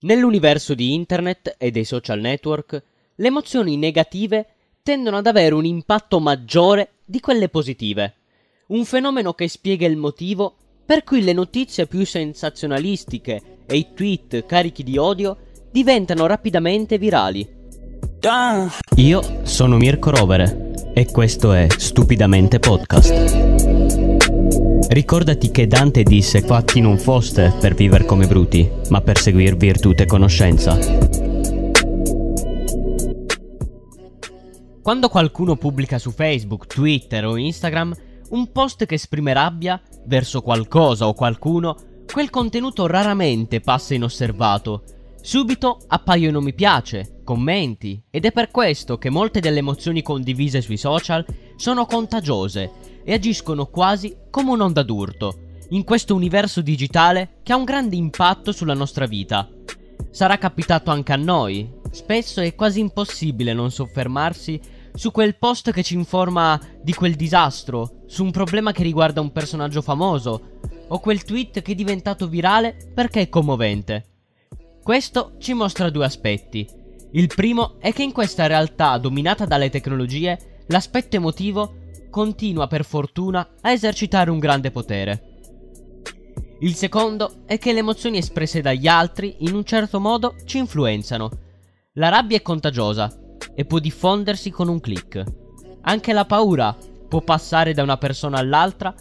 Nell'universo di internet e dei social network, le emozioni negative tendono ad avere un impatto maggiore di quelle positive. Un fenomeno che spiega il motivo per cui le notizie più sensazionalistiche e i tweet carichi di odio diventano rapidamente virali. Io sono Mirko Rovere e questo è Stupidamente Podcast. Ricordati che Dante disse fatti non foste per vivere come bruti, ma per seguir virtù e conoscenza. Quando qualcuno pubblica su Facebook, Twitter o Instagram un post che esprime rabbia verso qualcosa o qualcuno, quel contenuto raramente passa inosservato. Subito appaiono mi piace, commenti, ed è per questo che molte delle emozioni condivise sui social sono contagiose e agiscono quasi come un'onda d'urto, in questo universo digitale che ha un grande impatto sulla nostra vita. Sarà capitato anche a noi, spesso è quasi impossibile non soffermarsi su quel post che ci informa di quel disastro, su un problema che riguarda un personaggio famoso, o quel tweet che è diventato virale perché è commovente. Questo ci mostra due aspetti. Il primo è che in questa realtà dominata dalle tecnologie, l'aspetto emotivo continua per fortuna a esercitare un grande potere. Il secondo è che le emozioni espresse dagli altri in un certo modo ci influenzano. La rabbia è contagiosa e può diffondersi con un clic. Anche la paura può passare da una persona all'altra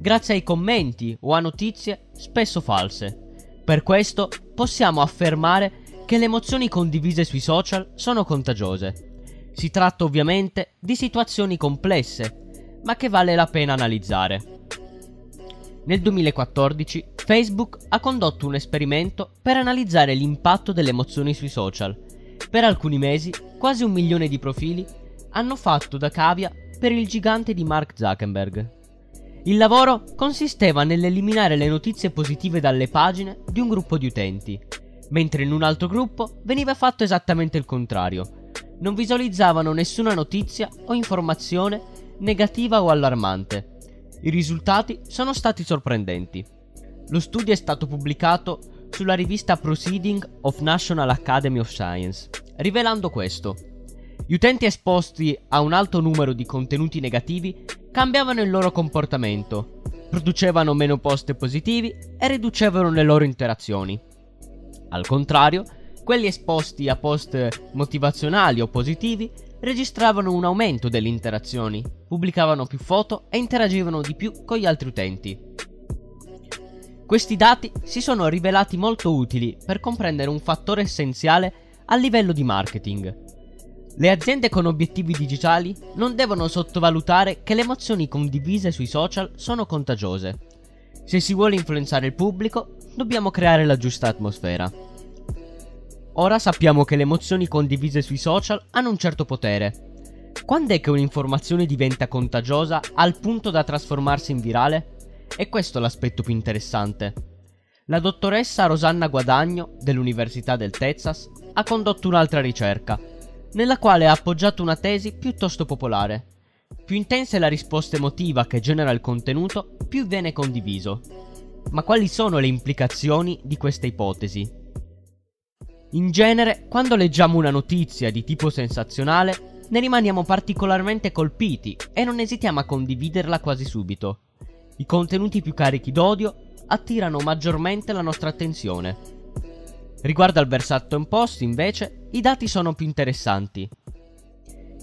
grazie ai commenti o a notizie spesso false. Per questo possiamo affermare che le emozioni condivise sui social sono contagiose. Si tratta ovviamente di situazioni complesse, ma che vale la pena analizzare. Nel 2014 Facebook ha condotto un esperimento per analizzare l'impatto delle emozioni sui social. Per alcuni mesi, quasi un milione di profili hanno fatto da cavia per il gigante di Mark Zuckerberg. Il lavoro consisteva nell'eliminare le notizie positive dalle pagine di un gruppo di utenti, mentre in un altro gruppo veniva fatto esattamente il contrario. Non visualizzavano nessuna notizia o informazione negativa o allarmante. I risultati sono stati sorprendenti. Lo studio è stato pubblicato sulla rivista Proceeding of National Academy of Science, rivelando questo. Gli utenti esposti a un alto numero di contenuti negativi cambiavano il loro comportamento, producevano meno post positivi e riducevano le loro interazioni. Al contrario, quelli esposti a post motivazionali o positivi registravano un aumento delle interazioni, pubblicavano più foto e interagivano di più con gli altri utenti. Questi dati si sono rivelati molto utili per comprendere un fattore essenziale a livello di marketing. Le aziende con obiettivi digitali non devono sottovalutare che le emozioni condivise sui social sono contagiose. Se si vuole influenzare il pubblico, dobbiamo creare la giusta atmosfera. Ora sappiamo che le emozioni condivise sui social hanno un certo potere. Quando è che un'informazione diventa contagiosa al punto da trasformarsi in virale? E questo è l'aspetto più interessante. La dottoressa Rosanna Guadagno dell'Università del Texas ha condotto un'altra ricerca, nella quale ha appoggiato una tesi piuttosto popolare. Più intensa è la risposta emotiva che genera il contenuto, più viene condiviso. Ma quali sono le implicazioni di questa ipotesi? In genere, quando leggiamo una notizia di tipo sensazionale, ne rimaniamo particolarmente colpiti e non esitiamo a condividerla quasi subito. I contenuti più carichi d'odio attirano maggiormente la nostra attenzione. Riguardo al versato post, invece, i dati sono più interessanti.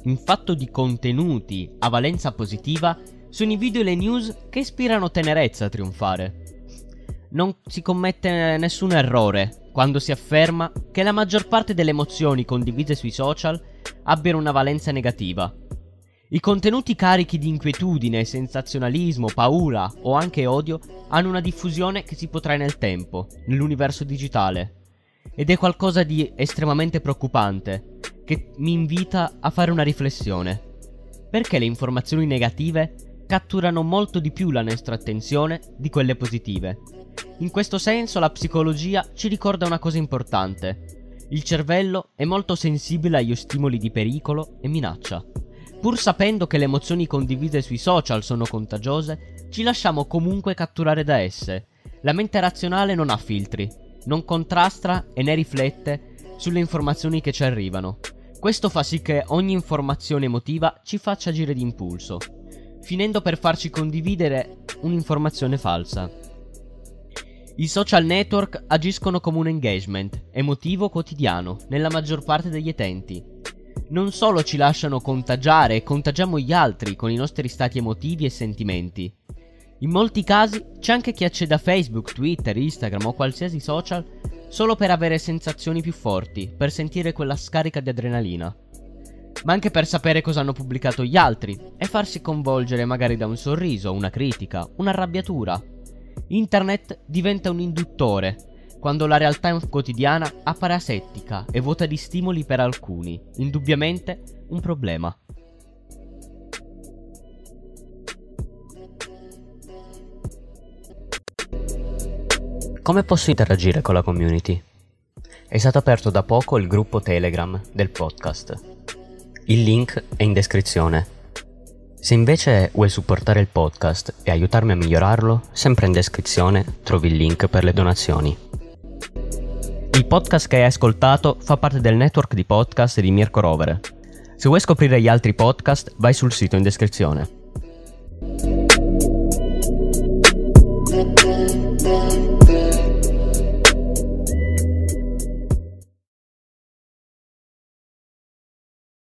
In fatto di contenuti a valenza positiva, sono i video e le news che ispirano tenerezza a trionfare. Non si commette nessun errore quando si afferma che la maggior parte delle emozioni condivise sui social abbiano una valenza negativa. I contenuti carichi di inquietudine, sensazionalismo, paura o anche odio hanno una diffusione che si potrà nel tempo, nell'universo digitale. Ed è qualcosa di estremamente preoccupante, che mi invita a fare una riflessione. Perché le informazioni negative catturano molto di più la nostra attenzione di quelle positive? In questo senso la psicologia ci ricorda una cosa importante. Il cervello è molto sensibile agli stimoli di pericolo e minaccia. Pur sapendo che le emozioni condivise sui social sono contagiose, ci lasciamo comunque catturare da esse. La mente razionale non ha filtri. non contrasta e ne riflette sulle informazioni che ci arrivano. Questo fa sì che ogni informazione emotiva ci faccia agire d'impulso, finendo per farci condividere un'informazione falsa. I social network agiscono come un engagement emotivo quotidiano nella maggior parte degli utenti. Non solo ci lasciano contagiare e contagiamo gli altri con i nostri stati emotivi e sentimenti. In molti casi c'è anche chi accede a Facebook, Twitter, Instagram o qualsiasi social solo per avere sensazioni più forti, per sentire quella scarica di adrenalina. Ma anche per sapere cosa hanno pubblicato gli altri e farsi coinvolgere magari da un sorriso, una critica, un'arrabbiatura Internet diventa un induttore, quando la realtà quotidiana appare asettica e vuota di stimoli per alcuni, indubbiamente un problema. Come posso interagire con la community? È stato aperto da poco il gruppo Telegram del podcast. Il link è in descrizione se invece vuoi supportare il podcast e aiutarmi a migliorarlo, sempre in descrizione trovi il link per le donazioni. Il podcast che hai ascoltato fa parte del network di podcast di Mirko Rovere. Se vuoi scoprire gli altri podcast, vai sul sito in descrizione.